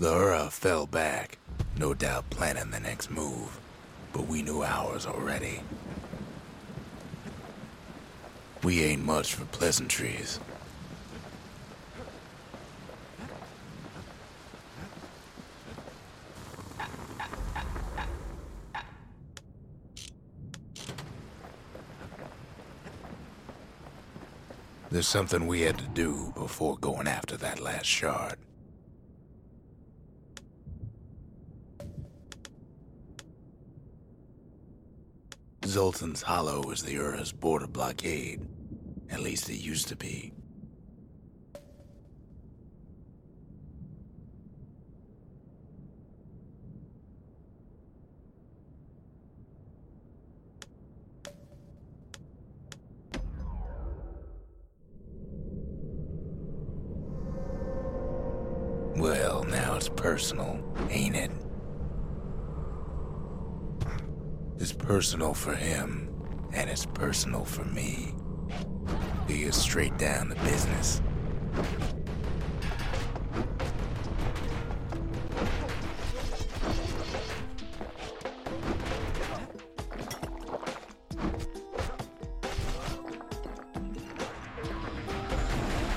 The Ura fell back, no doubt planning the next move, but we knew ours already. We ain't much for pleasantries. There's something we had to do before going after that last shard. Zulten's Hollow is the Ura's border blockade. At least it used to be. Well, now it's personal, ain't it? It's personal for him, and it's personal for me. He is straight down to business.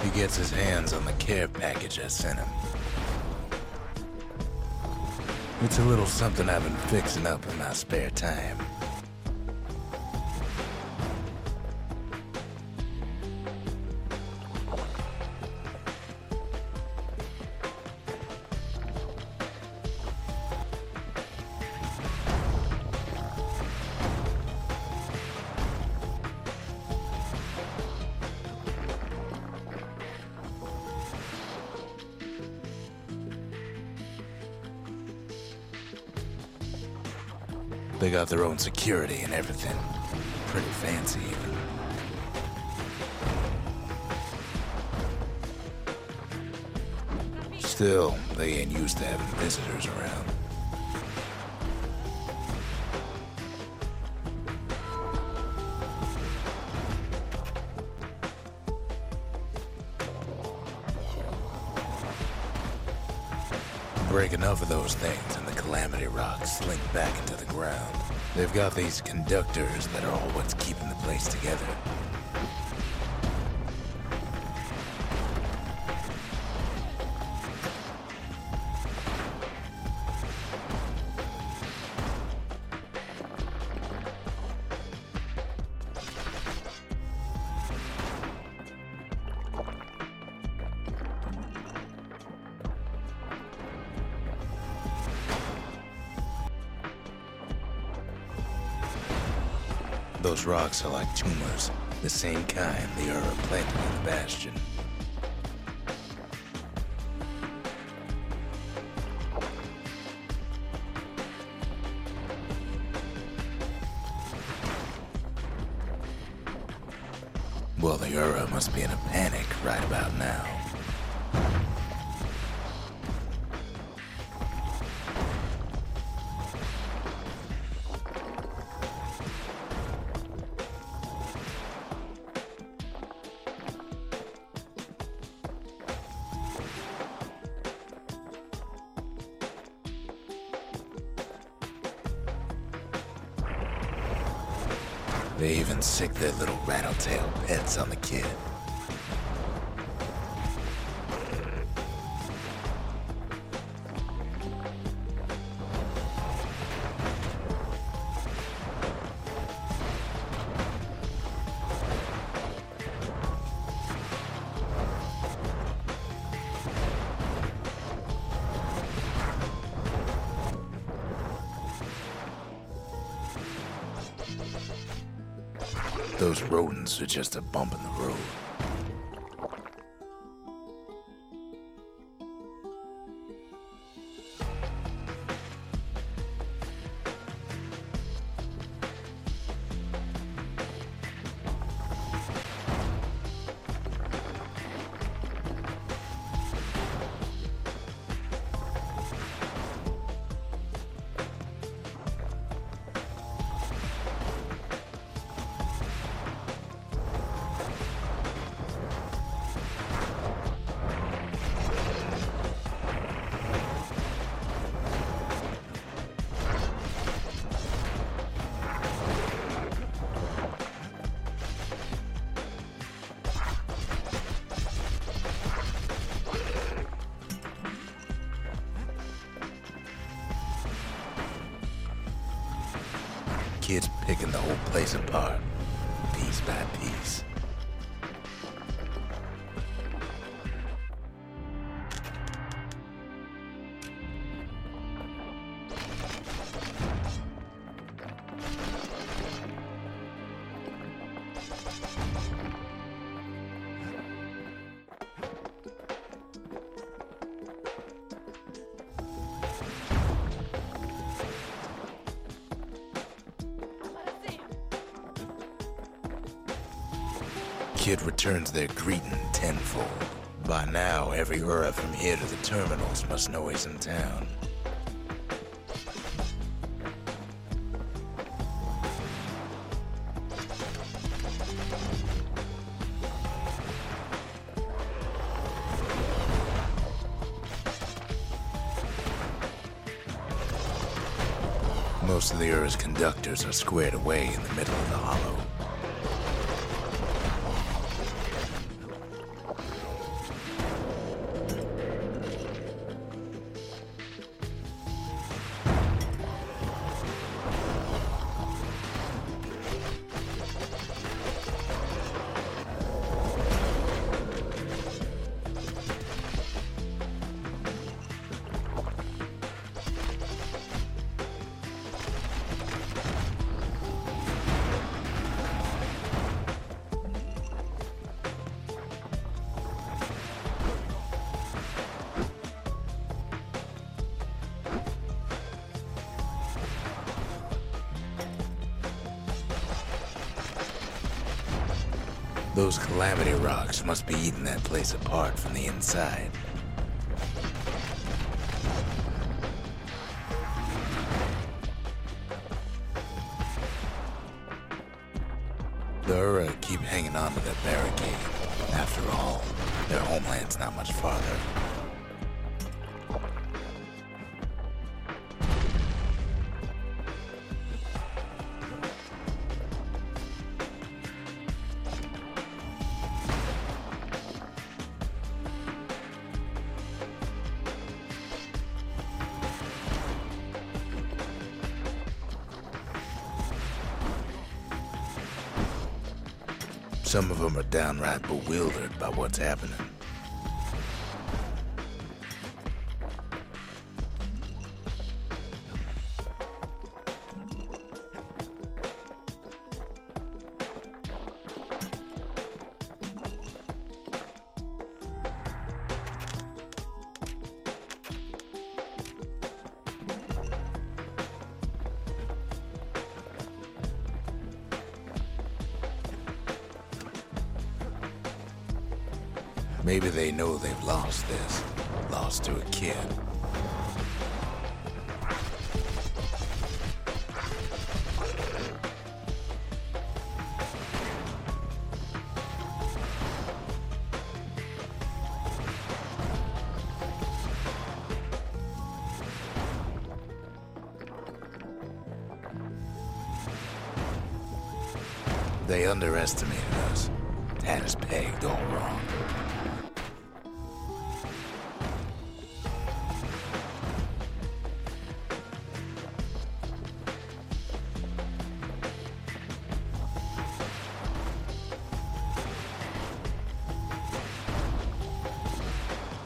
He gets his hands on the care package I sent him. It's a little something I've been fixing up in my spare time. Got their own security and everything. Pretty fancy, even. Still, they ain't used to having visitors around. Break enough of those things and the Calamity Rocks slink back into the ground. They've got these conductors that are all what's keeping the place together. Those rocks are like tumors, the same kind the Ura planted in the Bastion. Well, the Ura must be in a panic right about now. Just a bump in the road. Picking the whole place apart, their greeting tenfold. By now, every Ura from here to the terminals must know he's in town. Most of the Ura's conductors are squared away in the middle of the hollow. Place apart from the inside. Some of them are downright bewildered by what's happening.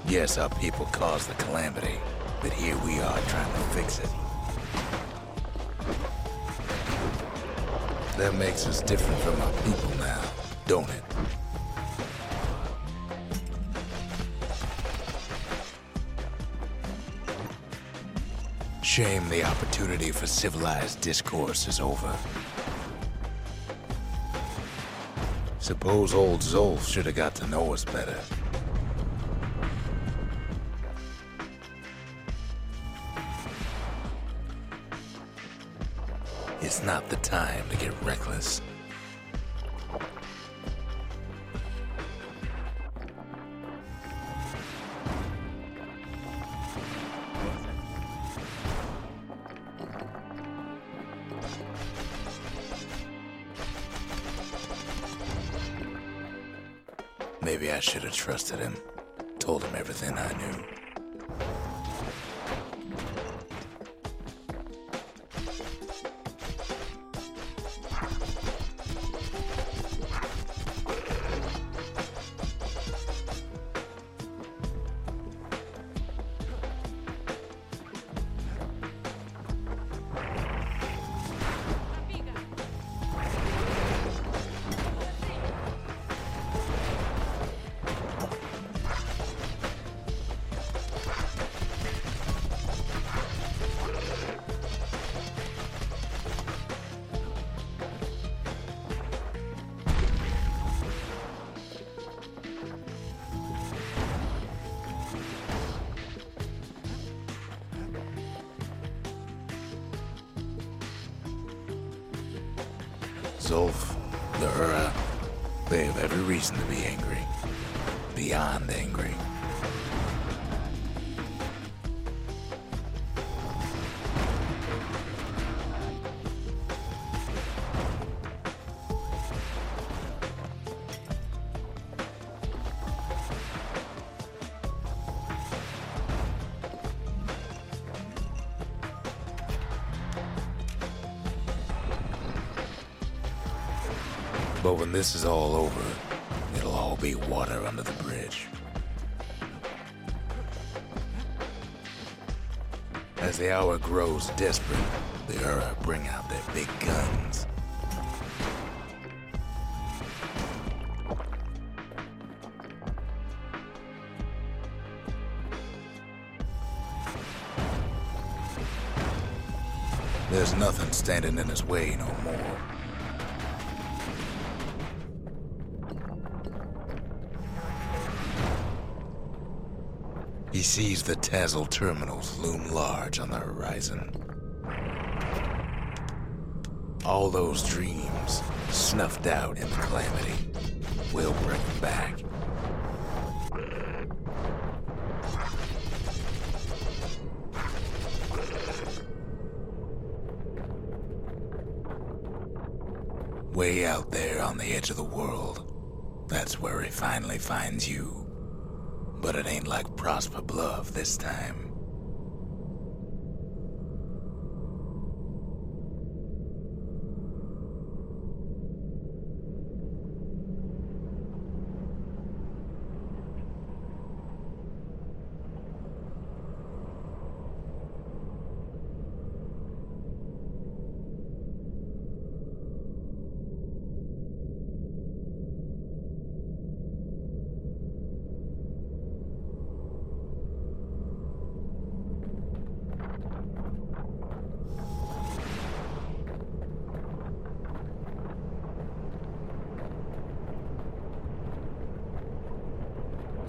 Yes, our people caused the calamity, but here we are trying to fix it. That makes us different from our people now, don't it? Shame the opportunity for civilized discourse is over. Suppose old Zulf should have got to know us better. The time to get reckless. Maybe I should have trusted him. Reason to be angry. Beyond angry. But when this is all over, As the hour grows desperate, the Ura bring out their big guns. There's nothing standing in his way no more. He sees the Tazal terminals loom large on the horizon. All those dreams, snuffed out in the calamity, will bring them back. Way out there on the edge of the world, that's where he finally finds you. But it ain't like Prosper Bluff this time.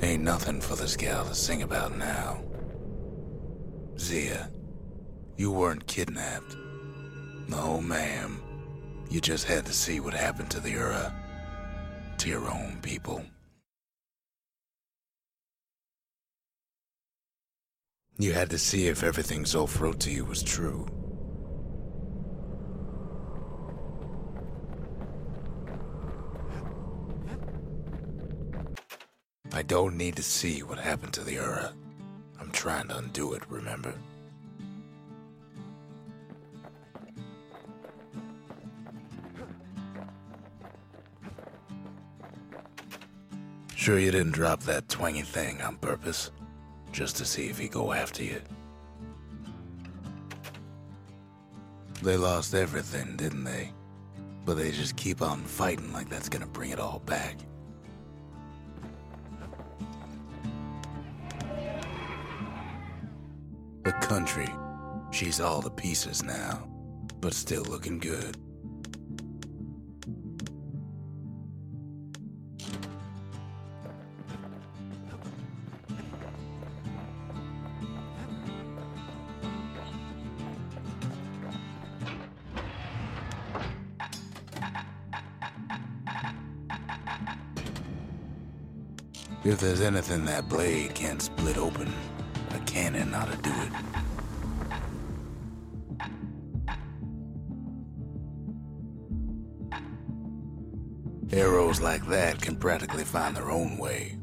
Ain't nothing for this gal to sing about now. Zia, you weren't kidnapped. No, ma'am. You just had to see what happened to the Ura. To your own people. You had to see if everything Zulf wrote to you was true. I don't need to see what happened to the Ura. I'm trying to undo it, remember? Sure you didn't drop that twangy thing on purpose? Just to see if he'd go after you? They lost everything, didn't they? But they just keep on fighting like that's gonna bring it all back. Country, she's all to pieces now, but still looking good. If there's anything that blade can't split open, a cannon ought to do it. Arrows like that can practically find their own way.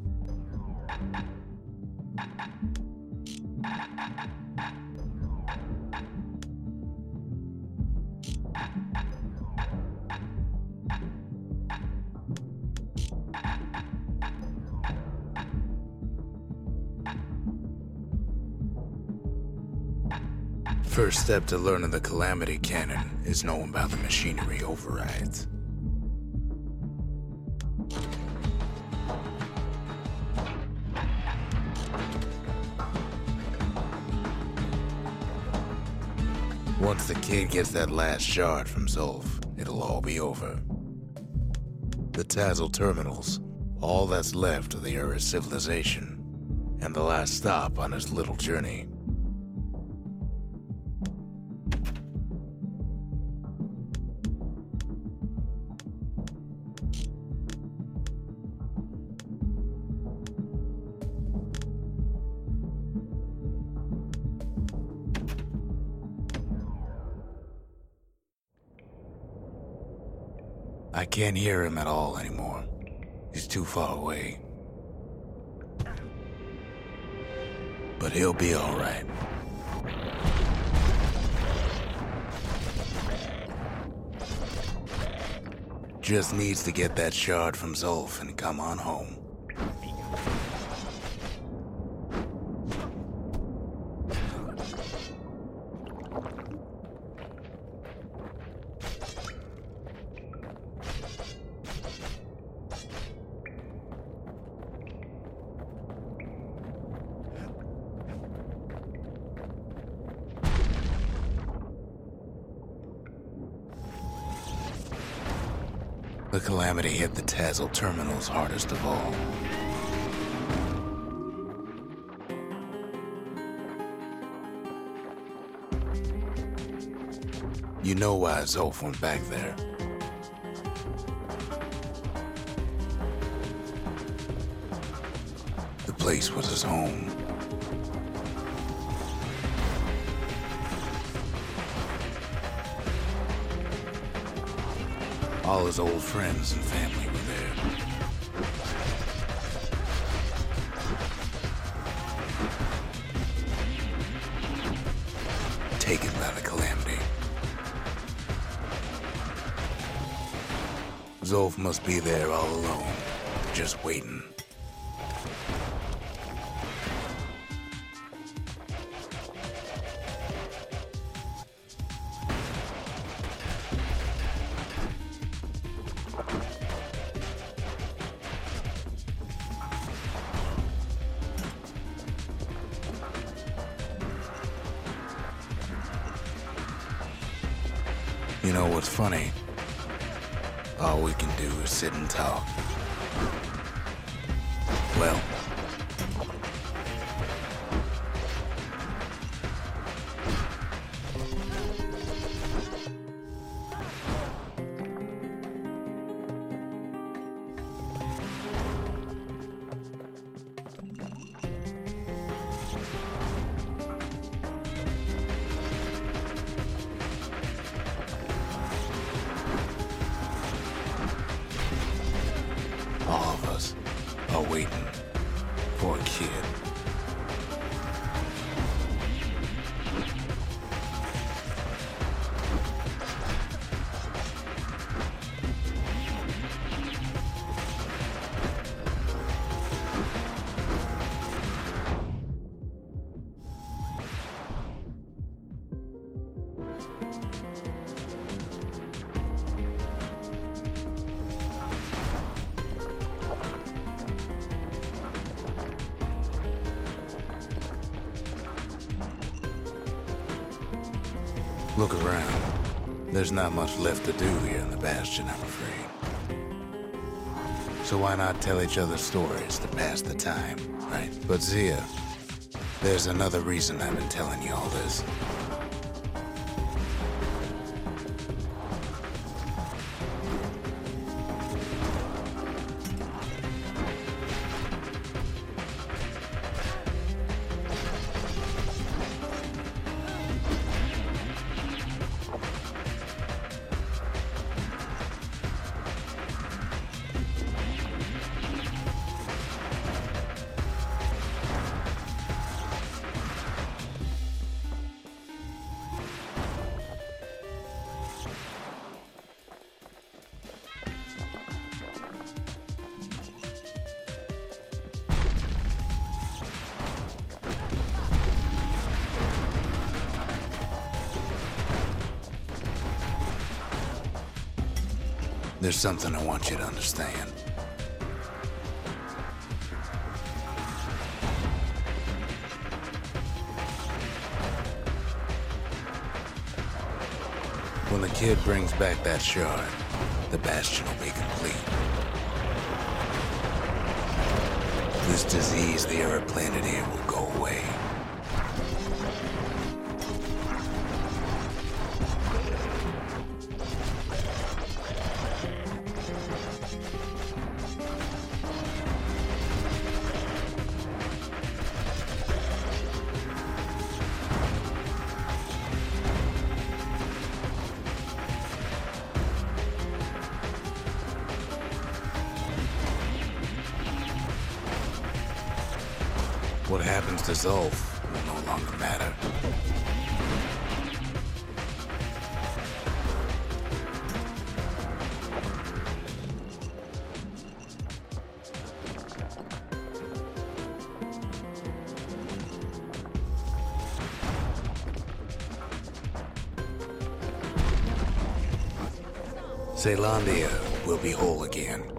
First step to learning the Calamity Cannon is knowing about the machinery overrides. Once the kid gets that last shard from Zulf, it'll all be over. The Tazal terminals, all that's left of the Ura civilization, and the last stop on his little journey. Can't hear him at all anymore. He's too far away. But he'll be alright. Just needs to get that shard from Zulf and come on home. The calamity hit the Tazal terminals hardest of all. You know why Zulf went back there. The place was his home. All his old friends and family were there. Taken by the calamity. Zulf must be there all alone, just waiting. You know what's funny? All we can do is sit and talk. Well, not much left to do here in the Bastion, I'm afraid. So why not tell each other stories to pass the time, right? But Zia, there's another reason I've been telling you all this. Something I want you to understand. When the kid brings back that shard, the bastion will be complete. This disease the Ura planted here will go away. What happens will no longer matter. Caelondia will be whole again.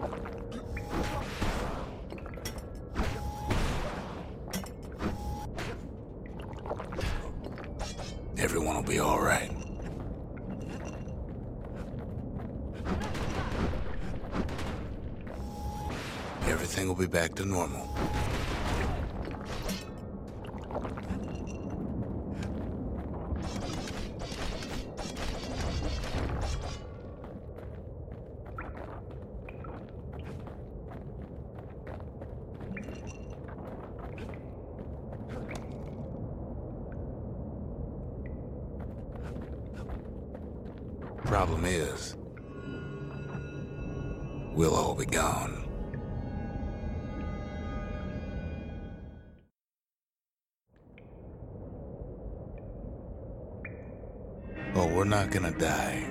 Oh, we're not gonna die.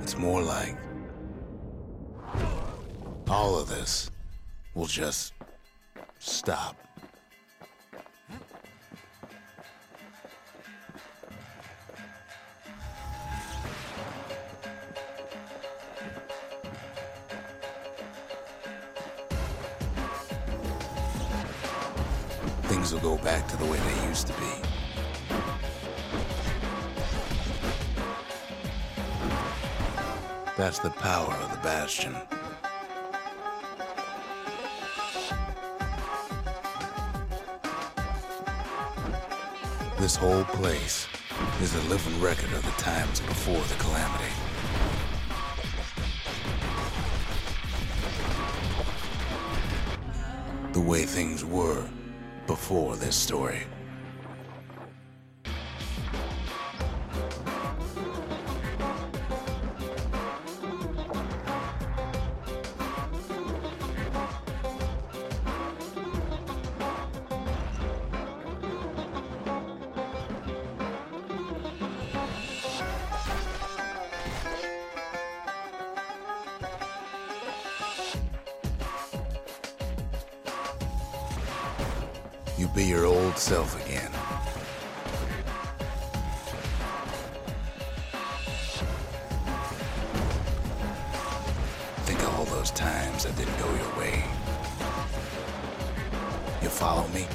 It's more like all of this will just stop. Things will go back to the way they used to be. That's the power of the Bastion. This whole place is a living record of the times before the Calamity. The way things were before this story. Times that didn't go your way. You follow me?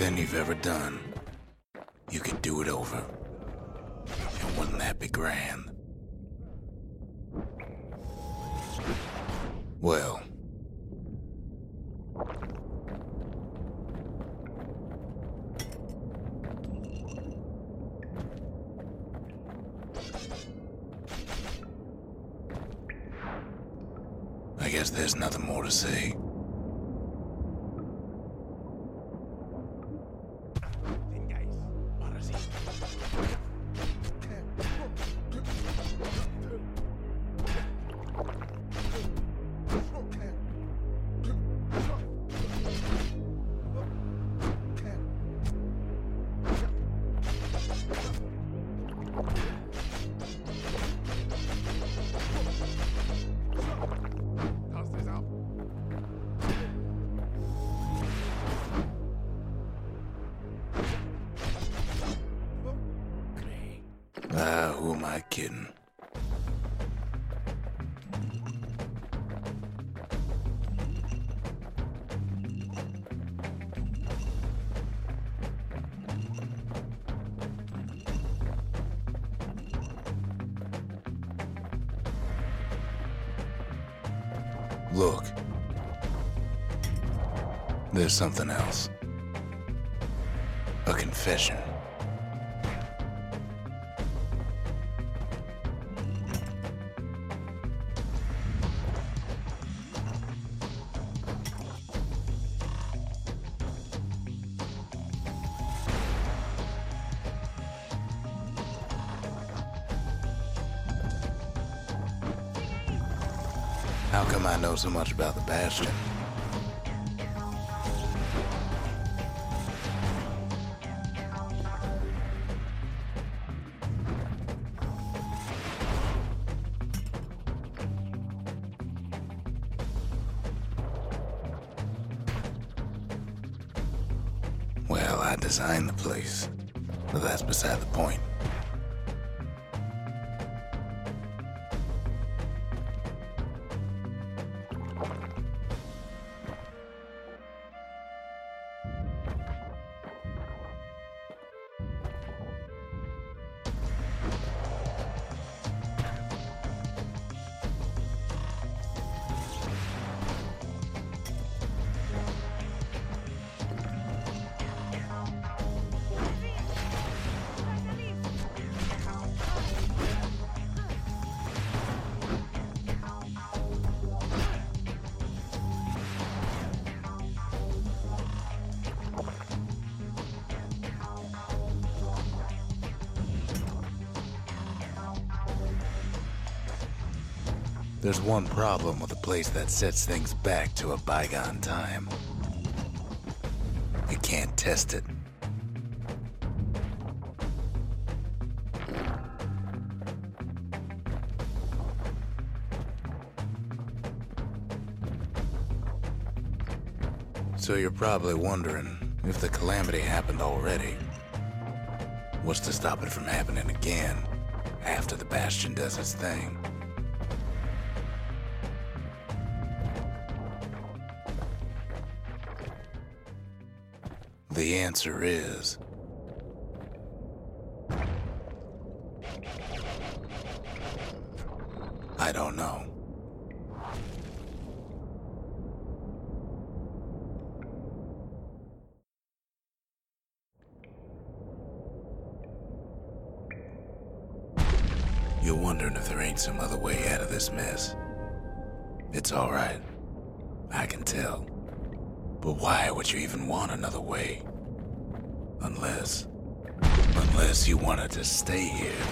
Everything you've ever done, you could do it over. And wouldn't that be grand? Well, I guess there's nothing more to say. There's something else. A confession. How come I know so much about the Bastion? One problem with a place that sets things back to a bygone time. You can't test it. So you're probably wondering if the calamity happened already. What's to stop it from happening again after the Bastion does its thing? The answer is. I don't know. You're wondering if there ain't some other way out of this mess. It's alright. But why would you even want another way? Unless. Unless you wanted to stay here.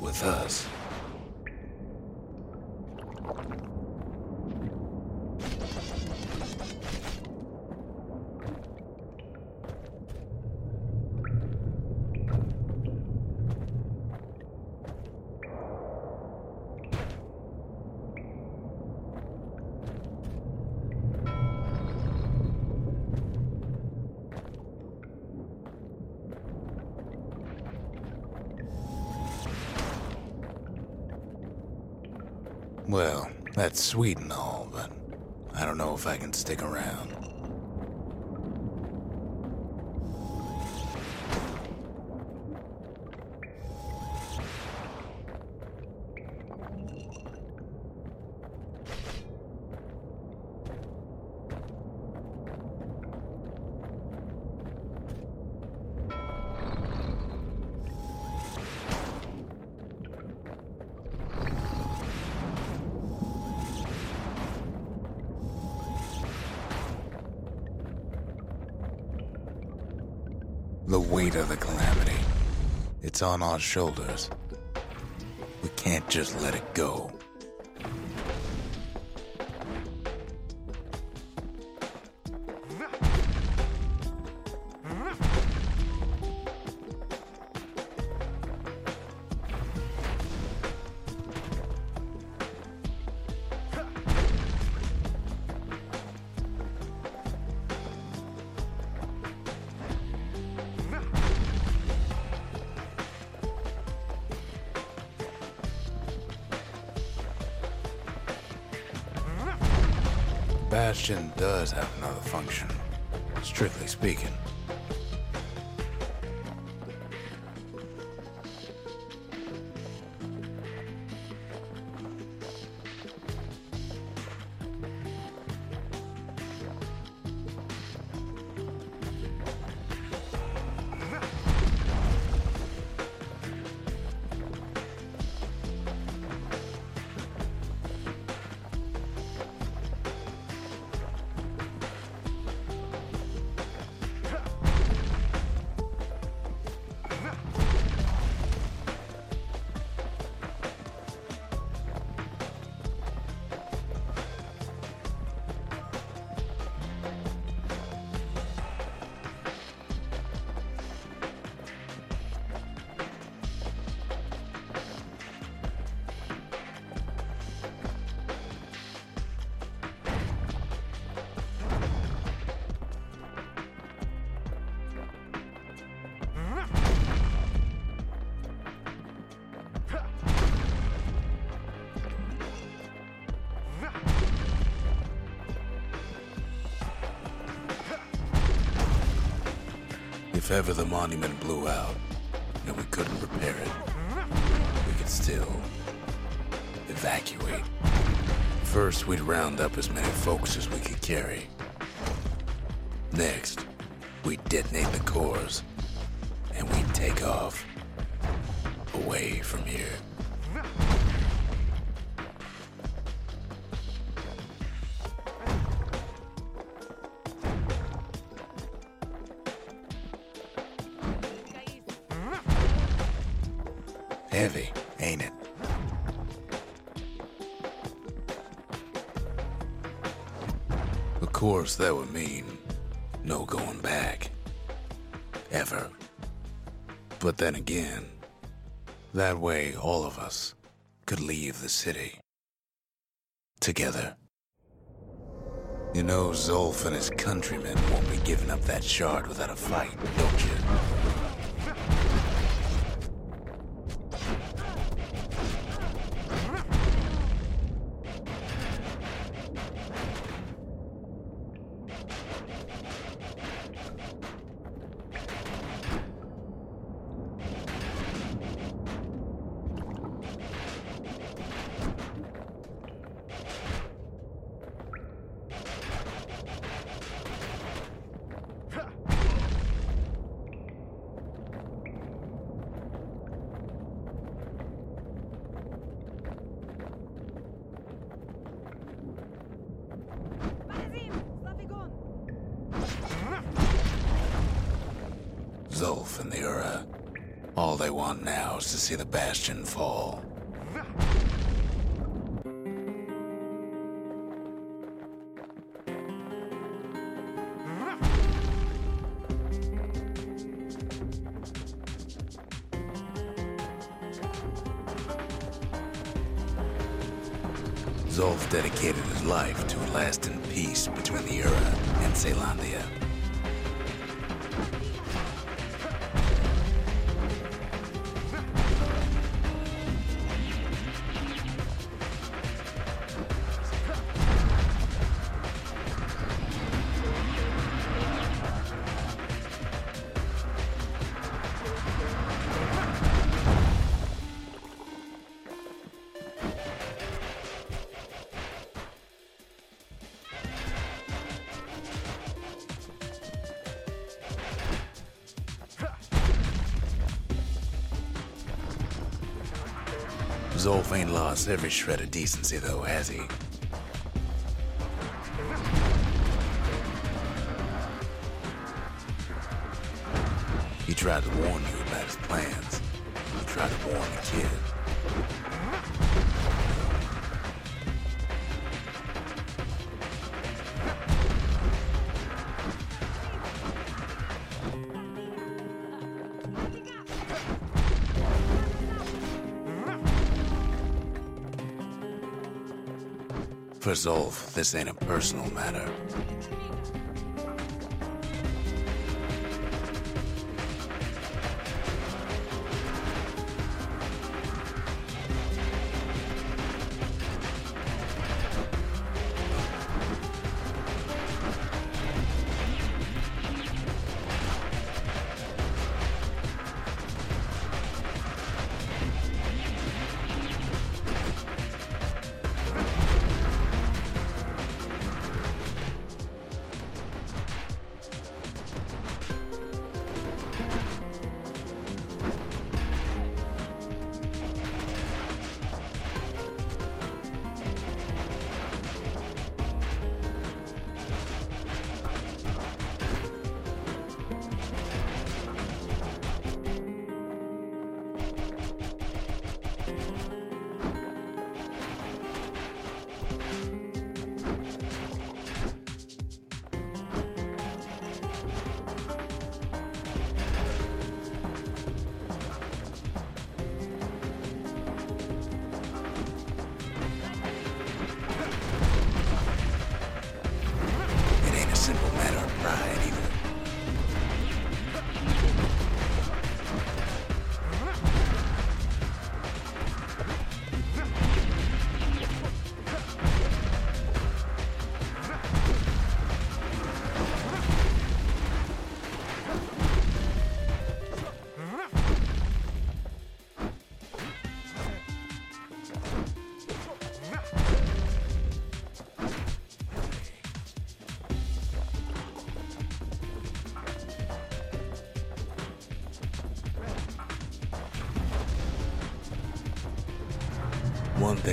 With us. Well, that's sweet and all, but I don't know if I can stick around. On our shoulders. We can't just let it go. Bastion does have another function, strictly speaking. The monument blew out and we couldn't repair it, we could still evacuate. First, we'd round up as many folks as we could carry. Next, we'd detonate the cores and we'd take off away from here. Course, that would mean no going back. Ever. But then again, that way all of us could leave the city. Together. You know, Zulf and his countrymen won't be giving up that shard without a fight, don't you? Zulf and the Ura. All they want now is to see the Bastion fall. Zulf dedicated his life to a lasting peace between the Ura and Caelondia. Lost every shred of decency, though, has he? He For this ain't a personal matter.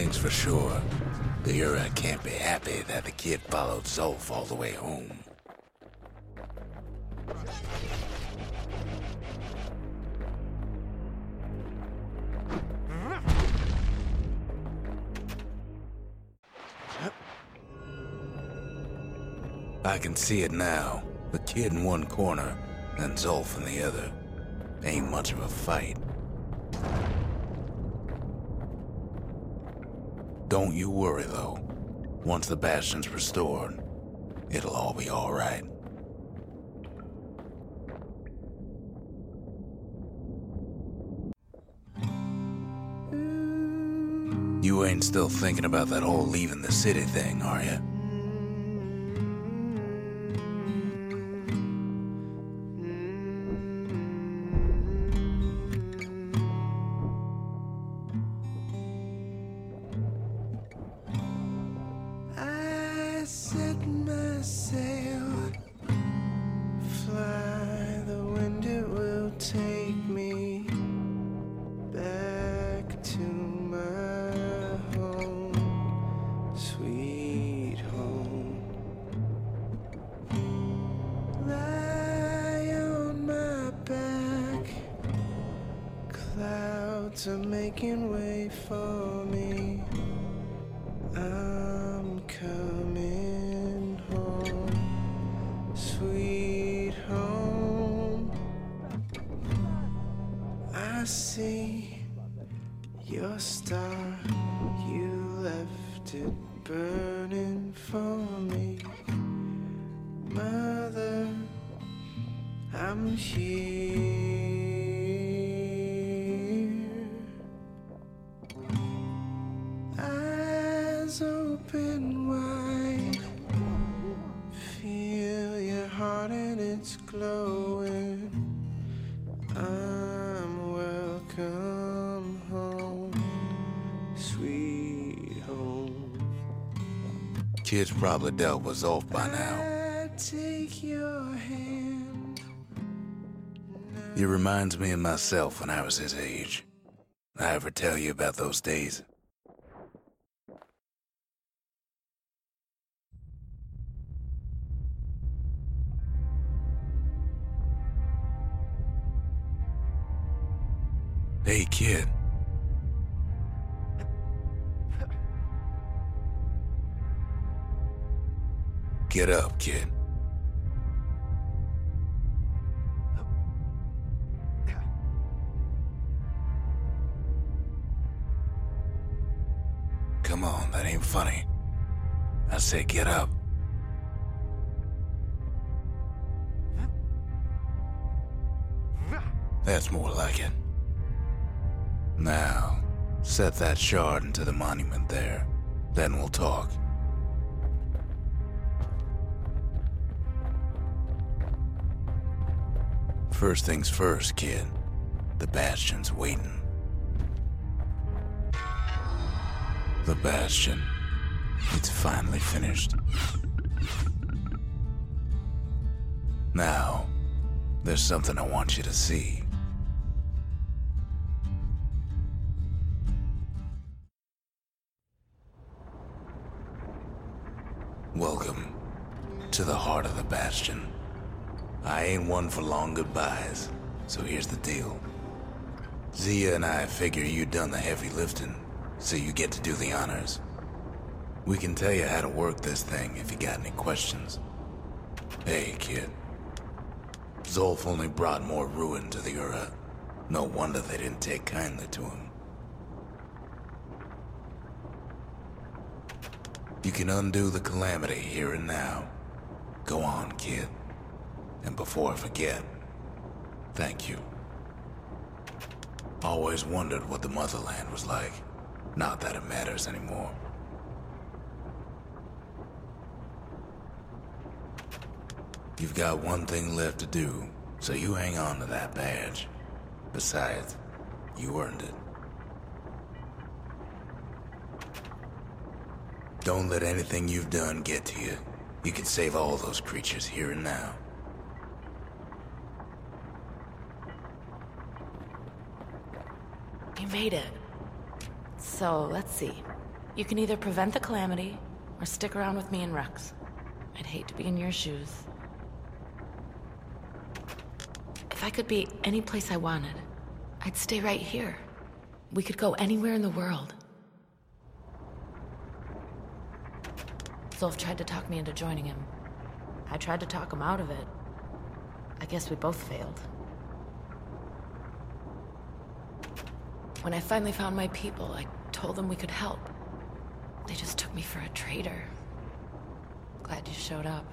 Thing's for sure. The Ura can't be happy that the kid followed Zulf all the way home. I can see it now. The kid in one corner, and Zulf in the other. Ain't much of a fight. Don't you worry, though. Once the Bastion's restored, it'll all be alright. You ain't still thinking about that whole leaving the city thing, are you? Are making way for me. Kid's probably dealt was off by now. I take your hand. He reminds me of myself when I was his age. I ever tell you about those days? Hey, kid. Get up, kid. Come on, that ain't funny. I say get up. That's more like it. Now, set that shard into the monument there. Then we'll talk. First things first, kid. The Bastion's waiting. The Bastion. It's finally finished. Now, there's something I want you to see. Ain't one for long goodbyes, so here's the deal. Zia and I figure you done the heavy lifting, so you get to do the honors. We can tell you how to work this thing if you got any questions. Hey, kid. Zulf only brought more ruin to the Ura. No wonder they didn't take kindly to him. You can undo the calamity here and now. Go on, kid. And before I forget, thank you. Always wondered what the motherland was like. Not that it matters anymore. You've got one thing left to do, so you hang on to that badge. Besides, you earned it. Don't let anything you've done get to you. You can save all those creatures here and now. Made it. So, let's see. You can either prevent the calamity or stick around with me and Rex. I'd hate to be in your shoes. If I could be any place I wanted, I'd stay right here. We could go anywhere in the world. Zulf tried to talk me into joining him. I tried to talk him out of it. I guess we both failed. When I finally found my people, I told them we could help. They just took me for a traitor. Glad you showed up.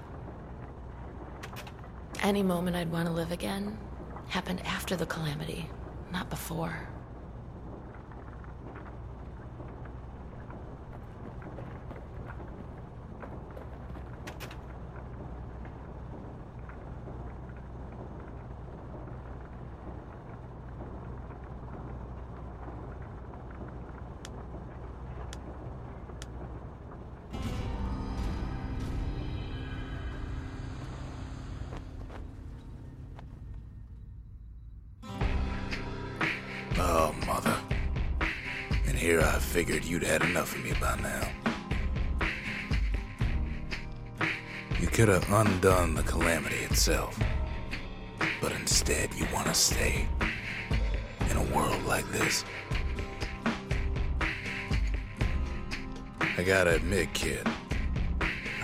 Any moment I'd want to live again happened after the calamity, not before. Had enough of me by now. You could have undone the calamity itself. But instead, you want to stay in a world like this. I gotta admit, kid,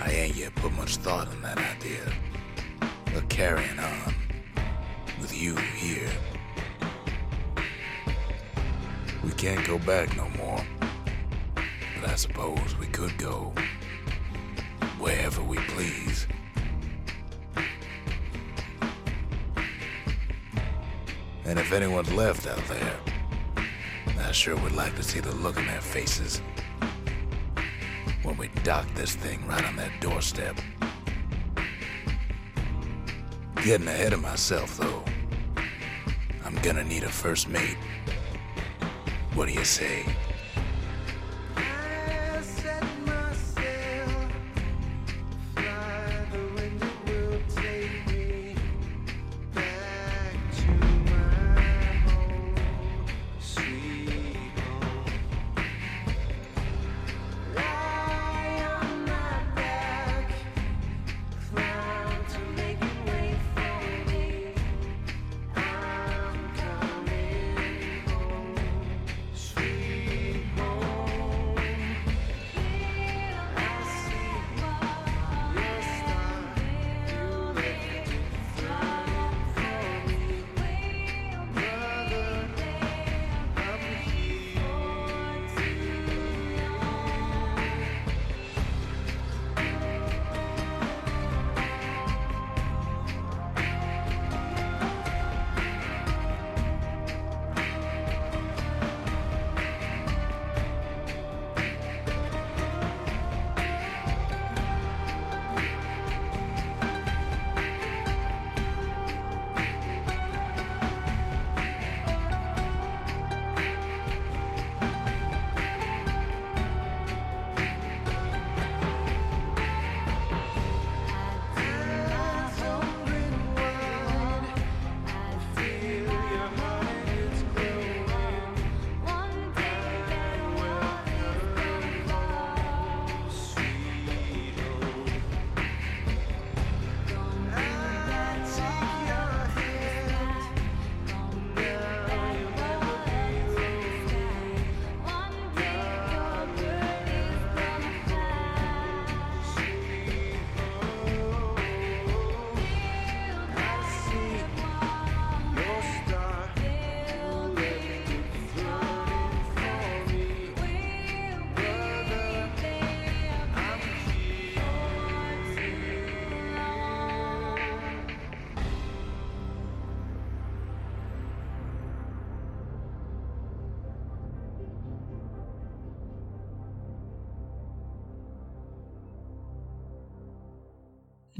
I ain't yet put much thought in that idea. But carrying on with you here. We can't go back no more. Suppose we could go wherever we please. And if anyone's left out there, I sure would like to see the look in their faces when we dock this thing right on their doorstep. Getting ahead of myself, though. I'm gonna need a first mate. What do you say?